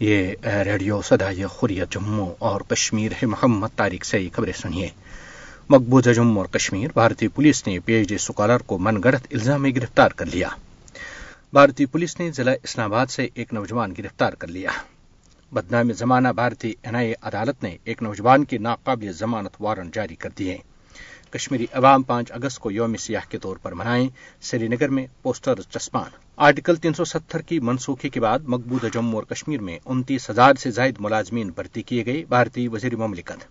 یہ ریڈیو سدائے خوریت جموں اور کشمیر ہے محمد طارق سے خبریں سنیے۔ مقبوضہ جموں اور کشمیر، بھارتی پولیس نے پی ایچ ڈی سکالر کو من گڑت الزام میں گرفتار کر لیا۔ بھارتی پولیس نے ضلع اسلام آباد سے ایک نوجوان گرفتار کر لیا۔ بدنام زمانہ بھارتی این آئی اے عدالت نے ایک نوجوان کے ناقابل ضمانت وارنٹ جاری کر دیے۔ کشمیری عوام پانچ اگست کو یوم سیاح کے طور پر منائیں۔ سری نگر میں پوسٹر چسپان۔ آرٹیکل تین سو ستر کی منسوخی کے بعد مقبوضہ جموں اور کشمیر میں انتیس ہزار سے زائد ملازمین بھرتی کیے گئے بھارتی وزیر مملکت۔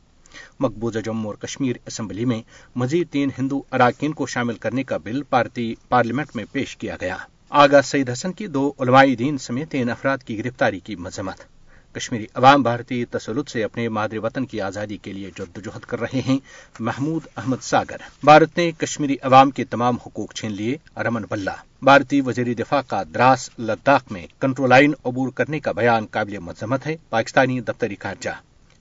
مقبوضہ جموں اور کشمیر اسمبلی میں مزید تین ہندو اراکین کو شامل کرنے کا بل بھارتی پارلیمنٹ میں پیش کیا گیا۔ آغا سعید حسن کی دو علمائی دین سمیت تین افراد کی گرفتاری کی مذمت۔ کشمیری عوام بھارتی تسلط سے اپنے مادری وطن کی آزادی کے لیے جدوجہد کر رہے ہیں، محمود احمد ساگر۔ بھارت نے کشمیری عوام کے تمام حقوق چھین لیے، رمن بلہ۔ بھارتی وزیر دفاع کا دراس لداخ میں کنٹرول لائن عبور کرنے کا بیان قابل مذمت ہے، پاکستانی دفتری خارجہ۔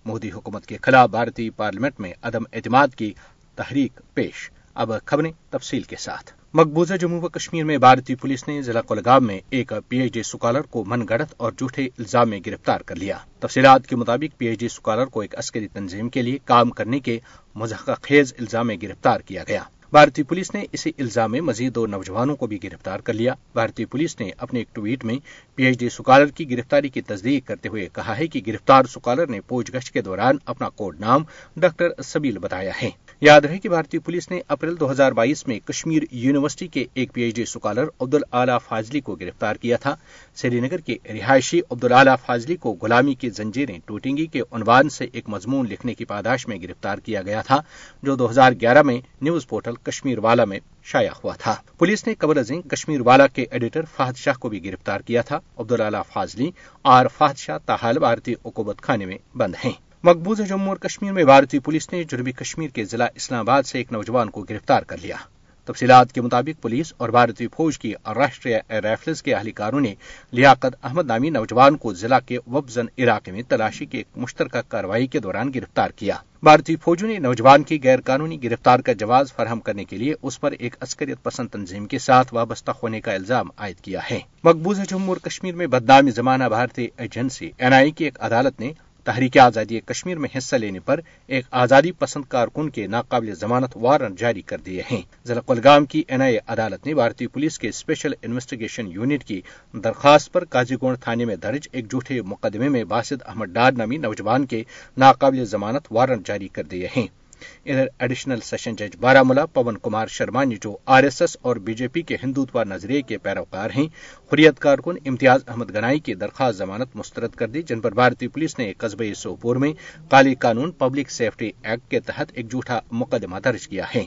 مودی حکومت کے خلاف بھارتی پارلیمنٹ میں عدم اعتماد کی تحریک پیش۔ اب خبریں تفصیل کے ساتھ۔ مقبوضہ جموں و کشمیر میں بھارتی پولیس نے ضلع کولگام میں ایک پی ایچ ڈی سکالر کو من گڑت اور جھوٹے الزام میں گرفتار کر لیا۔ تفصیلات کے مطابق پی ایچ ڈی سکالر کو ایک عسکری تنظیم کے لیے کام کرنے کے مضحکہ خیز الزام میں گرفتار کیا گیا۔ بھارتی پولیس نے اسی الزام میں مزید دو نوجوانوں کو بھی گرفتار کر لیا۔ بھارتی پولیس نے اپنے ایک ٹویٹ میں پی ایچ ڈی سکالر کی گرفتاری کی تصدیق کرتے ہوئے کہا ہے کہ گرفتار سکالر نے پوچھ گچھ کے دوران اپنا کوڈ نام ڈاکٹر سبیل بتایا ہے۔ یاد رہے کہ بھارتی پولیس نے اپریل دو ہزار بائیس میں کشمیر یونیورسٹی کے ایک پی ایچ ڈی سکالر عبد العلی فاضلی کو گرفتار کیا تھا۔ سری نگر کے رہائشی عبدالعلی فاضلی کو غلامی کی زنجیریں ٹوٹیں گی کے عنوان سے ایک مضمون لکھنے کی پاداش میں گرفتار کیا گیا تھا، جو دو ہزار گیارہ میں نیوز پورٹل کشمیر والا میں شائع ہوا تھا۔ پولیس نے قبر ازیں کشمیر والا کے ایڈیٹر فہد شاہ کو بھی گرفتار کیا تھا۔ عبد فاضلی اور فہد شاہ تاحال بھارتی حکومت خانے میں بند ہیں۔ مقبوضہ جموں اور کشمیر میں بھارتی پولیس نے جنوبی کشمیر کے ضلع اسلام آباد سے ایک نوجوان کو گرفتار کر لیا۔ تفصیلات کے مطابق پولیس اور بھارتی فوج کی راشٹریہ رائفلز کے اہلکاروں نے لیاقت احمد نامی نوجوان کو ضلع کے وبزن علاقے میں تلاشی کی ایک مشترکہ کارروائی کے دوران گرفتار کیا۔ بھارتی فوجوں نے نوجوان کی غیر قانونی گرفتار کا جواز فراہم کرنے کے لیے اس پر ایک عسکریت پسند تنظیم کے ساتھ وابستہ ہونے کا الزام عائد کیا ہے۔ مقبوضہ جموں اور کشمیر میں بدنامی زمانہ بھارتی ایجنسی این آئی کی ایک عدالت نے تحریک آزادی کشمیر میں حصہ لینے پر ایک آزادی پسند کارکن کے ناقابل ضمانت وارنٹ جاری کر دیے ہیں۔ ضلع کلگام کی این آئی اے عدالت نے بھارتی پولیس کے اسپیشل انویسٹیگیشن یونٹ کی درخواست پر کازی گونڈ تھانے میں درج ایک جھوٹے مقدمے میں باسد احمد ڈار نامی نوجوان کے ناقابل ضمانت وارنٹ جاری کر دیے ہیں۔ ایڈیشنل سیشن جج بارہ پون کمار شرما نے جو آر ایس ایس اور بی جے پی کے ہندوتوا نظریے کے پیروکار ہیں۔ حریت کارکن امتیاز احمد گنائی کی درخواست ضمانت مسترد کر دی۔ جن پر بھارتی پولیس نے قصبے سوپور میں کالی قانون پبلک سیفٹی ایکٹ کے تحت ایک جھوٹا مقدمہ درج کیا ہے۔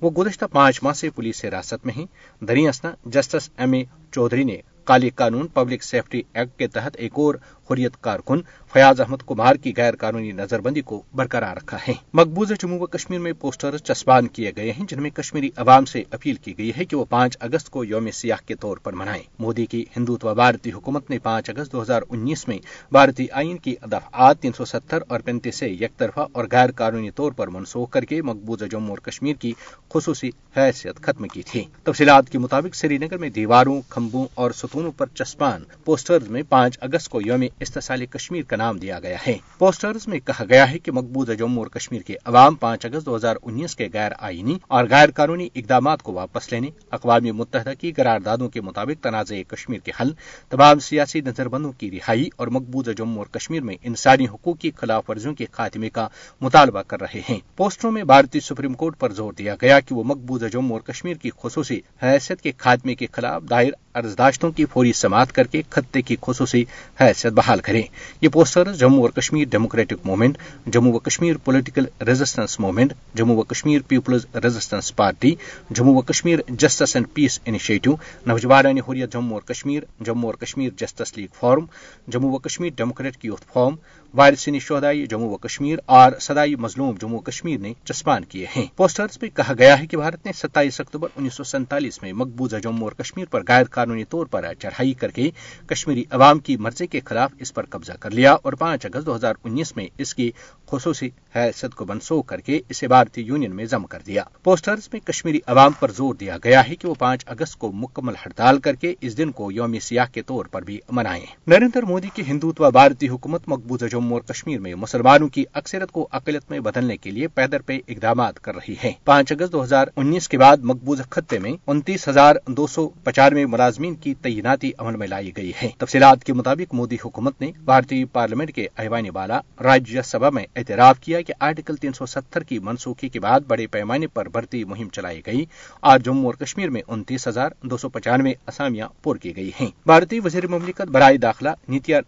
وہ گزشتہ پانچ ماہ سے پولیس حراست میں ہیں۔ دری اسنا جسٹس ایم اے چودھری نے کالی قانون پبلک سیفٹی ایکٹ کے تحت ایک اور حریت کارکن فیاض احمد کمار کی غیر قانونی نظر بندی کو برقرار رکھا ہے۔ مقبوضہ جموں و کشمیر میں پوسٹر چسپان کیے گئے ہیں، جن میں کشمیری عوام سے اپیل کی گئی ہے کہ وہ پانچ اگست کو یوم سیاح کے طور پر منائیں۔ مودی کی ہندوتوا بھارتی حکومت نے پانچ اگست دو ہزار انیس میں بھارتی آئین کی دفعات تین سو ستر اور پینتیس سے یک طرفہ اور غیر قانونی طور پر منسوخ کر کے مقبوضہ جموں اور کشمیر کی خصوصی حیثیت ختم کی تھی۔ تفصیلات کے مطابق سری نگر میں دیواروں، کھمبوں اور ستونوں پر چسپان پوسٹر میں پانچ اگست کو یوم استحصال کشمیر کا نام دیا گیا ہے۔ پوسٹرز میں کہا گیا ہے کہ مقبوضہ جموں اور کشمیر کے عوام پانچ اگست دو ہزار انیس کے غیر آئینی اور غیر قانونی اقدامات کو واپس لینے، اقوام متحدہ کی قراردادوں کے مطابق تنازع کشمیر کے حل، تمام سیاسی نظر بندوں کی رہائی اور مقبوضہ جموں اور کشمیر میں انسانی حقوق کی خلاف ورزیوں کے خاتمے کا مطالبہ کر رہے ہیں۔ پوسٹروں میں بھارتی سپریم کورٹ پر زور دیا گیا کہ وہ مقبوضہ جموں اور کشمیر کی خصوصی حیثیت کے خاتمے کے خلاف دائر ارزداشتوں کی فوری سماعت کر کے خطے کی خصوصی حیثیت بحال بحال کریں۔ یہ پوسٹرز جموں اور کشمیر ڈیموکریٹک موومنٹ جموں و Kashmir political resistance movement Jammu و Kashmir people's resistance party Jammu و Kashmir justice and peace initiative نوجوان حریت جموں اور کشمیر، جموں اور Kashmir justice league forum Jammu و کشمیر ڈیموکریٹک یوتھ فارم وارثین شہدائی جموں و کشمیر اور سدائی مظلوم جموں و کشمیر نے چسپان کیے ہیں۔ پوسٹرز میں کہا گیا ہے کہ بھارت نے ستائیس اکتوبر انیس سو سینتالیس میں مقبوضہ جموں اور کشمیر پر غیر قانونی طور پر چڑھائی کر کے کشمیری عوام کی مرضی کے خلاف اس پر قبضہ کر لیا اور پانچ اگست دو ہزار انیس میں اس کی خصوصی حیثیت کو منسوخ کر کے اسے بھارتی یونین میں ضم کر دیا۔ پوسٹرز میں کشمیری عوام پر زور دیا گیا ہے کہ وہ پانچ اگست کو مکمل ہڑتال کر کے اس دن کو یوم سیاہ کے طور پر بھی منائیں۔ نریندر مودی کی ہندوتوا بھارتی حکومت مقبوضہ جموں جموں اور کشمیر میں مسلمانوں کی اکثرت کو اقلیت میں بدلنے کے لیے پیدر پہ اقدامات کر رہی ہے پانچ اگست دو ہزار انیس کے بعد مقبوض خطے میں انتیس ہزار دو سو پچانوے ملازمین کی تعیناتی عمل میں لائی گئی ہے تفصیلات کے مطابق مودی حکومت نے بھارتی پارلیمنٹ کے ایوانی بالا راجیہ سبھا میں اعتراف کیا کہ آرٹیکل تین سو ستر کی منسوخی کے بعد بڑے پیمانے پر بھرتی مہم چلائی گئی۔ اور جموں اور کشمیر میں انتیس ہزار دو سو پچانوے اسامیاں پور کی گئی ہیں۔ بھارتی وزیر مملکت برائے داخلہ نیتیا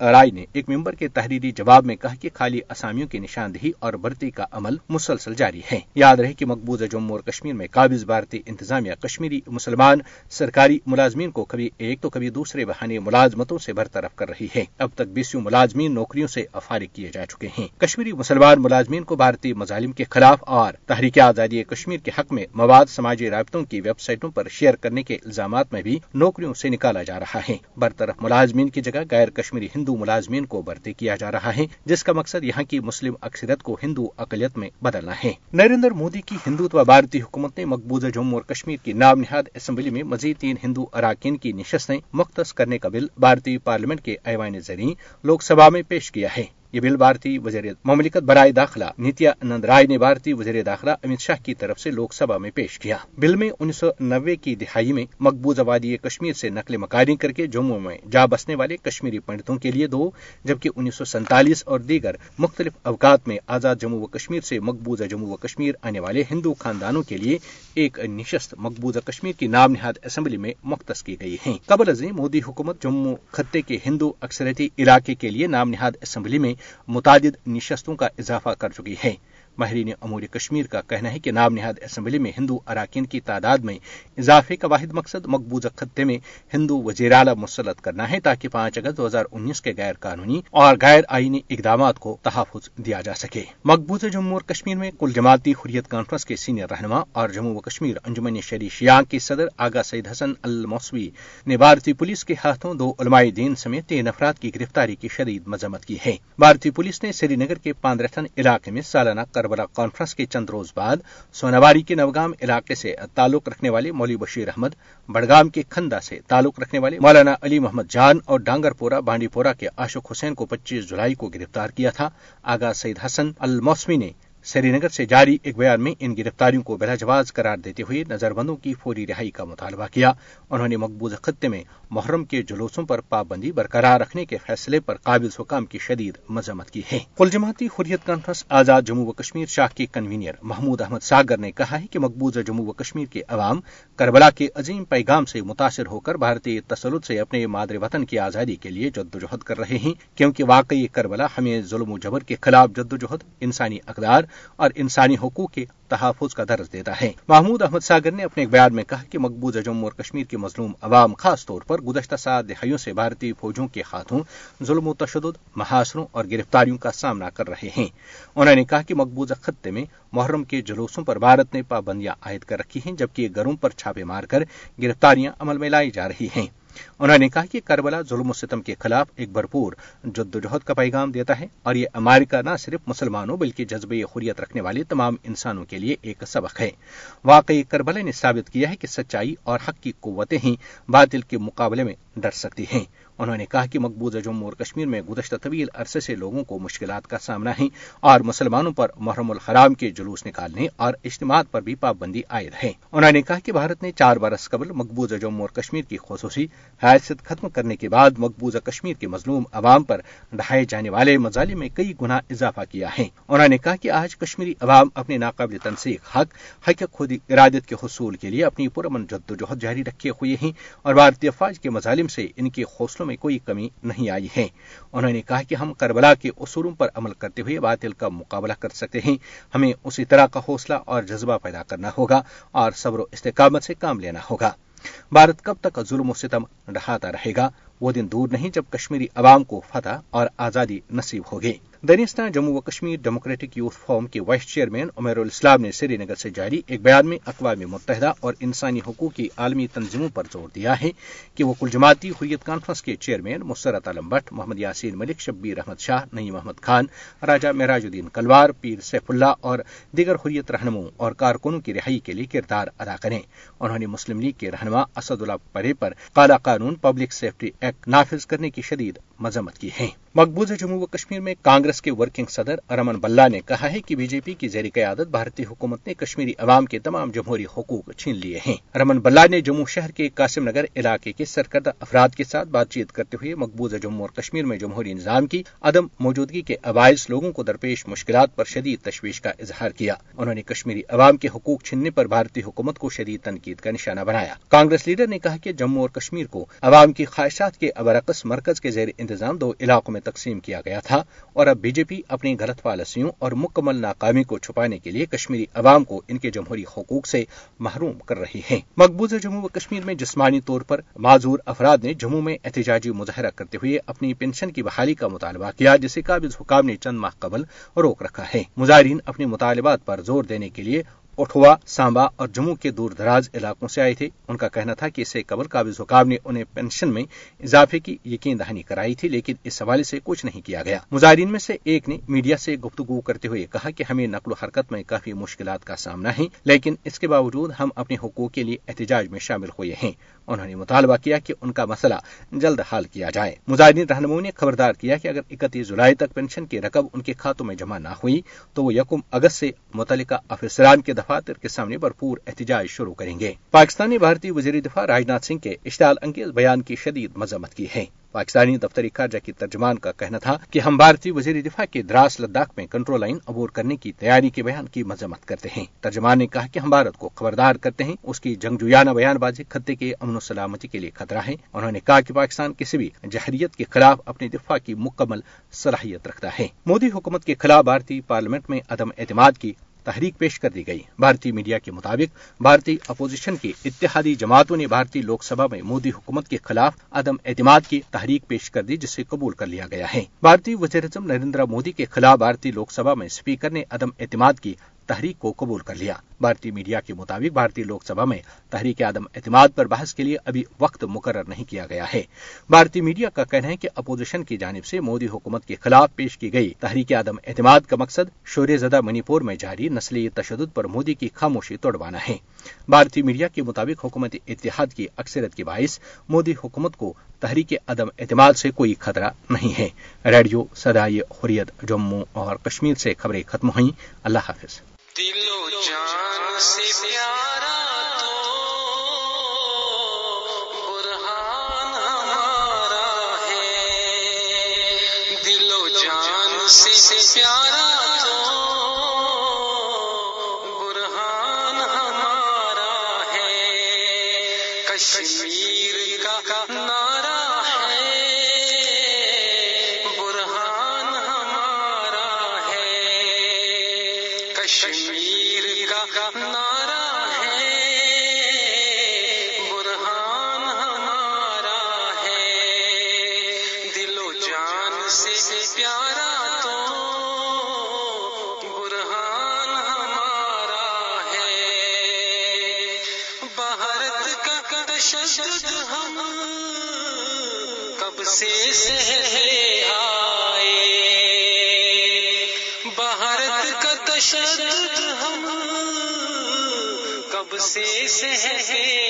رائے نے ایک ممبر کے تحریر تنقیدی جواب میں کہا کہ خالی اسامیوں کی نشاندہی اور برتی کا عمل مسلسل جاری ہے۔ یاد رہے کہ مقبوضہ جموں اور کشمیر میں قابض بھارتی انتظامیہ کشمیری مسلمان سرکاری ملازمین کو کبھی ایک تو کبھی دوسرے بہانے ملازمتوں سے برطرف کر رہی ہے۔ اب تک بیسوں ملازمین نوکریوں سے افارغ کیے جا چکے ہیں۔ کشمیری مسلمان ملازمین کو بھارتی مظالم کے خلاف اور تحریک آزادی کشمیر کے حق میں مواد، سماجی رابطوں کی ویب سائٹوں پر شیئر کرنے کے الزامات میں بھی نوکریوں سے نکالا جا رہا ہے۔ برطرف ملازمین کی جگہ غیر کشمیری ہندو ملازمین کو برتی کیا جا رہا ہے، جس کا مقصد یہاں کی مسلم اکثریت کو ہندو اقلیت میں بدلنا ہے۔ نریندر مودی کی ہندوتو بھارتی حکومت نے مقبوضہ جموں اور کشمیر کی نام نہاد اسمبلی میں مزید تین ہندو اراکین کی نشستیں مختص کرنے کا بل بھارتی پارلیمنٹ کے ایوان زرعی لوک سبھا میں پیش کیا ہے۔ یہ بل بھارتی وزیر مملکت برائے داخلہ نتیا نند رائے نے بھارتی وزیر داخلہ امت شاہ کی طرف سے لوک سبھا میں پیش کیا۔ بل میں انیس سو نوے کی دہائی میں مقبوض آبادی کشمیر سے نقل مکانی کر کے جموں میں جا بسنے والے کشمیری پنڈتوں کے لیے دو، جبکہ انیس سو سینتالیس اور دیگر مختلف اوقات میں آزاد جموں و کشمیر سے مقبوضہ جموں و کشمیر آنے والے ہندو خاندانوں کے لیے ایک نشست مقبوضہ کشمیر کی نام نہاد اسمبلی میں مختص کی گئی ہے قبل از مودی حکومت جموں خطے کے ہندو اکثرتی علاقے کے لیے نام نہاد اسمبلی میں متعدد نشستوں کا اضافہ کر چکی ہے ماہرین امور کشمیر کا کہنا ہے کہ نام نہاد اسمبلی میں ہندو اراکین کی تعداد میں اضافے کا واحد مقصد مقبوضہ خطے میں ہندو وزیر اعلی مسلط کرنا ہے تاکہ پانچ اگست دو ہزار انیس کے غیر قانونی اور غیر آئینی اقدامات کو تحفظ دیا جا سکے۔ مقبوضہ جموں اور کشمیر میں کل جماعتی حریت کانفرنس کے سینئر رہنما اور جموں و کشمیر انجمن شریف شیاں کے صدر آغا سعید حسن الموسوی نے بھارتی پولیس کے ہاتھوں دو علماء دین سمیت تین افراد کی گرفتاری کی شدید مذمت کی ہے۔ بھارتی پولیس نے سری نگر کے پاندرتھن علاقے میں سالانہ کر سربراہ کانفرنس کے چند روز بعد سوناواری کے نوگام علاقے سے تعلق رکھنے والے مولی بشیر احمد، بڑگام کے کھندا سے تعلق رکھنے والے مولانا علی محمد جان اور ڈانگر پورا بانڈی پورا کے آشوک حسین کو پچیس جولائی کو گرفتار کیا تھا۔ آغاز سعید حسن الموسمی نے سری نگر سے جاری ایک بیان میں ان گرفتاریوں کو بلا جواز قرار دیتے ہوئے نظر بندوں کی فوری رہائی کا مطالبہ کیا۔ انہوں نے مقبوض خطے میں محرم کے جلوسوں پر پابندی برقرار رکھنے کے فیصلے پر قابل حکام کی شدید مذمت کی ہے۔ کل جماعتی حریت کانفرنس آزاد جموں و کشمیر شاہ کے کنوینئر محمود احمد ساگر نے کہا ہے کہ مقبوضہ جموں و کشمیر کے عوام کربلا کے عظیم پیغام سے متاثر ہو کر بھارتی تسلط سے اپنے مادر وطن کی آزادی کے لیے جدوجہد کر رہے ہیں، کیونکہ واقعی کربلا ہمیں ظلم و جبر کے خلاف جدوجہد، انسانی اقدار اور انسانی حقوق کے تحفظ کا درج دیتا ہے۔ محمود احمد ساگر نے اپنے ایک بیان میں کہا کہ مقبوضہ جموں اور کشمیر کے مظلوم عوام خاص طور پر گزشتہ سات دہائیوں سے بھارتی فوجوں کے ہاتھوں ظلم و تشدد، محاصروں اور گرفتاریوں کا سامنا کر رہے ہیں۔ انہوں نے کہا کہ مقبوضہ خطے میں محرم کے جلوسوں پر بھارت نے پابندیاں عائد کر رکھی ہیں، جبکہ گھروں پر چھاپے مار کر گرفتاریاں عمل میں لائی جا رہی ہیں۔ انہوں نے کہا کہ کربلا ظلم و ستم کے خلاف ایک بھرپور جدوجہد کا پیغام دیتا ہے اور یہ امریکہ نہ صرف مسلمانوں بلکہ جذبے خوریت رکھنے والے تمام انسانوں کے لیے ایک سبق ہے۔ واقعی کربلا نے ثابت کیا ہے کہ سچائی اور حق کی قوتیں ہی باطل کے مقابلے میں ڈر سکتی ہیں۔ انہوں نے کہا کہ مقبوضہ جموں اور کشمیر میں گزشتہ طویل عرصے سے لوگوں کو مشکلات کا سامنا ہے اور مسلمانوں پر محرم الحرام کے جلوس نکالنے اور اجتماعات پر بھی پابندی عائد ہے۔ انہوں نے کہا کہ بھارت نے چار برس قبل مقبوضہ جموں اور کشمیر کی خصوصی حیثیت ختم کرنے کے بعد مقبوضہ کشمیر کے مظلوم عوام پر ڈھائے جانے والے مظالم میں کئی گنا اضافہ کیا ہے۔ انہوں نے کہا کہ آج کشمیری عوام اپنے ناقابل تنسیق حق حق خود ارادت کے حصول کے لیے اپنی پرامن جدوجہد جاری رکھے ہوئے ہیں اور بھارتی افواج کے مظالم سے ان کے حوصلوں میں کوئی کمی نہیں آئی ہے۔ انہوں نے کہا کہ ہم کربلا کے اصولوں پر عمل کرتے ہوئے باطل کا مقابلہ کر سکتے ہیں۔ ہمیں اسی طرح کا حوصلہ اور جذبہ پیدا کرنا ہوگا اور صبر و استقامت سے کام لینا ہوگا۔ بھارت کب تک ظلم و ستم ڈھاتا رہے گا؟ وہ دن دور نہیں جب کشمیری عوام کو فتح اور آزادی نصیب ہوگی۔ دنستان جموں و کشمیر ڈیموکریٹک یوتھ فورم کے وائس چیئرمین عمیر الاسلام نے سری نگر سے جاری ایک بیان میں اقوام متحدہ اور انسانی حقوق کی عالمی تنظیموں پر زور دیا ہے کہ وہ کل جماعتی حریت کانفرنس کے چیئرمین مسرت عالم بٹ، محمد یاسین ملک، شبیر احمد شاہ نئی احمد خان، راجہ معراج الدین کلوار، پیر سیف اللہ اور دیگر حریت رہنماؤں اور کارکنوں کی رہائی کے لیے کردار ادا کریں۔ انہوں نے مسلم لیگ کے رہنما اسد اللہ پرے پر کالا قانون پبلک سیفٹی ایکٹ نافذ کرنے کی شدید مذمت کی ہے مقبوضہ جموں و کشمیر میں کانگریس کے ورکنگ صدر ارمن بلہ نے کہا ہے کہ بی جے پی کی زیر قیادت بھارتی حکومت نے کشمیری عوام کے تمام جمہوری حقوق چھین لیے ہیں۔ رمن بلہ نے جموں شہر کے قاسم نگر علاقے کے سرکردہ افراد کے ساتھ بات چیت کرتے ہوئے مقبوضہ جموں اور کشمیر میں جمہوری نظام کی عدم موجودگی کے عوائز لوگوں کو درپیش مشکلات پر شدید تشویش کا اظہار کیا۔ انہوں نے کشمیری عوام کے حقوق چھیننے پر بھارتی حکومت کو شدید تنقید کا نشانہ بنایا۔ کانگریس لیڈر نے کہا کہ جموں اور کشمیر کو عوام کی خواہشات کے ابرقص مرکز کے زیر انتظام دو علاقوں میں تقسیم کیا گیا تھا اور اب بی جے پی اپنی غلط پالیسیوں اور مکمل ناکامی کو چھپانے کے لیے کشمیری عوام کو ان کے جمہوری حقوق سے محروم کر رہی ہیں۔ مقبوضہ جموں و کشمیر میں جسمانی طور پر معذور افراد نے جموں میں احتجاجی مظاہرہ کرتے ہوئے اپنی پینشن کی بحالی کا مطالبہ کیا جسے قابض حکام نے چند ماہ قبل روک رکھا ہے۔ مظاہرین اپنے مطالبات پر زور دینے کے لیے اٹھوا سانبا اور جموں کے دور دراز علاقوں سے آئے تھے۔ ان کا کہنا تھا کہ اسے قبل قابض حکام نے انہیں پینشن میں اضافے کی یقین دہانی کرائی تھی، لیکن اس حوالے سے کچھ نہیں کیا گیا۔ مظاہرین میں سے ایک نے میڈیا سے گفتگو کرتے ہوئے کہا کہ ہمیں نقل و حرکت میں کافی مشکلات کا سامنا ہے، لیکن اس کے باوجود ہم اپنے حقوق کے لیے احتجاج میں شامل ہوئے ہیں۔ انہوں نے مطالبہ کیا کہ ان کا مسئلہ جلد حل کیا جائے۔ مظاہرین رہنماؤں نے خبردار کیا کہ اگر اکتیس جولائی تک پینشن کی رقم ان کے کھاتوں میں جمع نہ ہوئی تو وہ یکم اگست سے متعلقہ افسران کے دفاتر کے سامنے بھرپور احتجاج شروع کریں گے۔ پاکستانی بھارتی وزیر دفاع راج ناتھ سنگھ کے اشتعال انگیز بیان کی شدید مذمت کی ہے۔ پاکستانی دفتر خارجہ کے ترجمان کا کہنا تھا کہ ہم بھارتی وزیر دفاع کے دراس لداخ میں کنٹرول لائن عبور کرنے کی تیاری کے بیان کی مذمت کرتے ہیں۔ ترجمان نے کہا کہ ہم بھارت کو خبردار کرتے ہیں، اس کی جنگجویانہ بیان بازی خطے کے امن و سلامتی کے لیے خطرہ ہے۔ انہوں نے کہا کہ پاکستان کسی بھی جہریت کے خلاف اپنے دفاع کی مکمل صلاحیت رکھتا ہے۔ مودی حکومت کے خلاف بھارتی پارلیمنٹ میں عدم اعتماد کی تحریک پیش کر دی گئی۔ بھارتی میڈیا کے مطابق بھارتی اپوزیشن کی اتحادی جماعتوں نے بھارتی لوک سبھا میں مودی حکومت کے خلاف عدم اعتماد کی تحریک پیش کر دی، جسے قبول کر لیا گیا ہے۔ بھارتی وزیر اعظم نریندر مودی کے خلاف بھارتی لوک سبھا میں اسپیکر نے عدم اعتماد کی تحریک کو قبول کر لیا۔ بھارتی میڈیا کے مطابق بھارتی لوک سبھا میں تحریک عدم اعتماد پر بحث کے لیے ابھی وقت مقرر نہیں کیا گیا ہے۔ بھارتی میڈیا کا کہنا ہے کہ اپوزیشن کی جانب سے مودی حکومت کے خلاف پیش کی گئی تحریک عدم اعتماد کا مقصد شور زدہ منی پور میں جاری نسلی تشدد پر مودی کی خاموشی توڑوانا ہے۔ بھارتی میڈیا کے مطابق حکومت اتحاد کی اکثرت کے باعث مودی حکومت کو تحریک عدم اعتماد سے کوئی خطرہ نہیں ہے۔ ریڈیو سدائے حریت جموں اور کشمیر سے خبریں ختم ہوئیں۔ اللہ حافظ۔ دل و جان سے پیار اسی سے آئے بھارت کا تشدد ہم کب سے سہے۔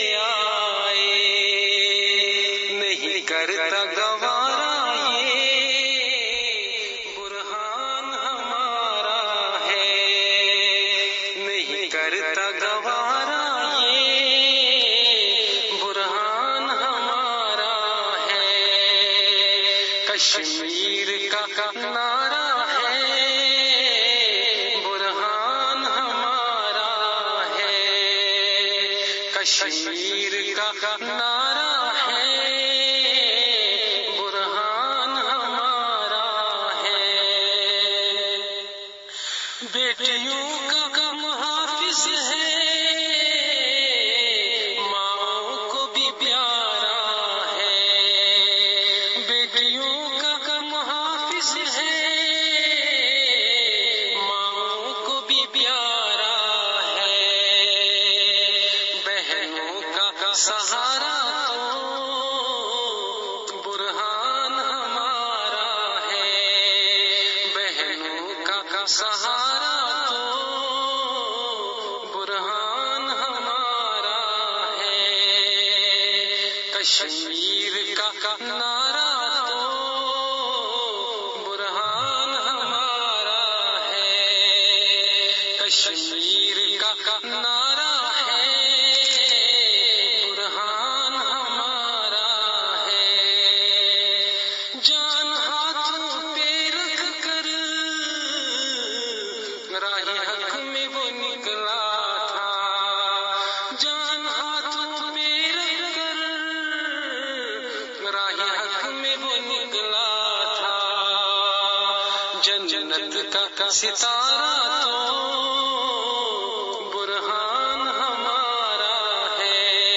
کا ستارہ تو برہان ہمارا ہے۔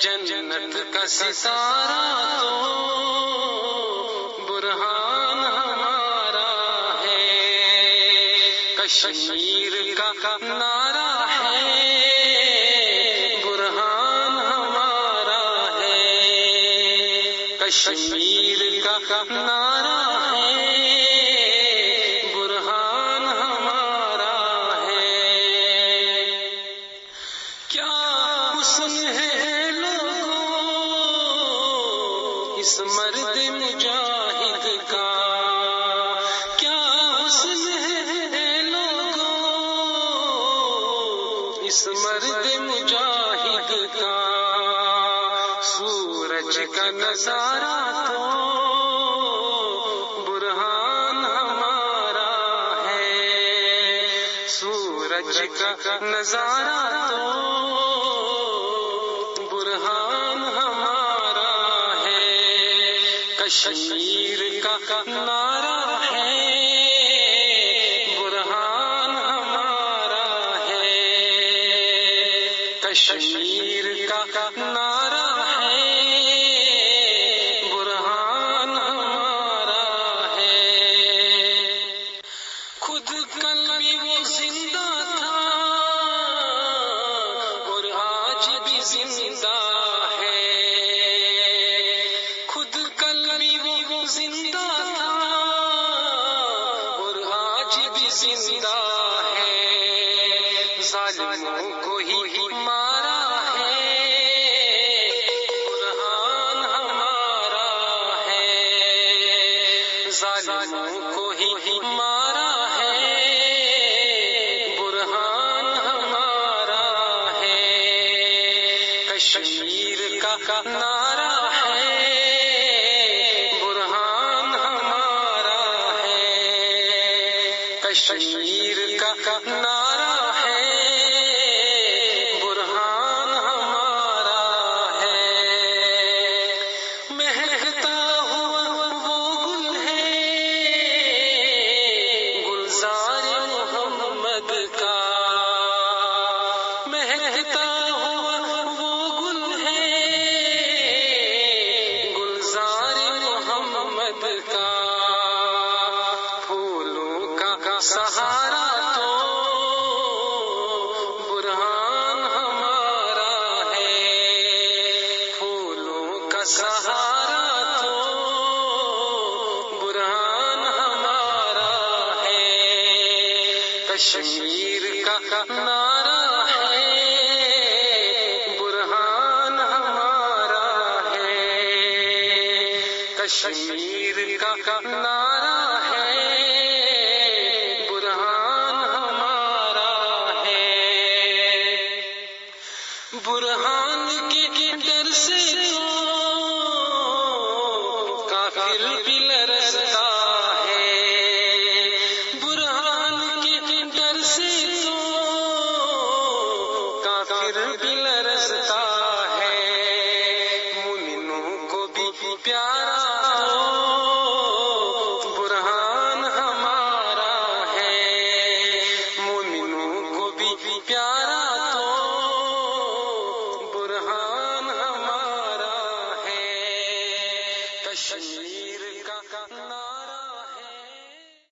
جنت کا ستارہ تو برہان ہمارا ہے۔ کشمیر کا نارا سورج کا نظارہ تو برہان ہمارا ہے۔ سورج کا نظارہ تو برہان ہمارا ہے۔ کشمیر کا نام ہمارا ہے برہان ہمارا ہے۔ کشمیر کا نام سہارا تو برہان ہمارا ہے۔ پھولوں کا سہارا تو برہان ہمارا ہے۔ کشمیر کا نارا ہے۔ برہان ہمارا ہے۔ کشمیر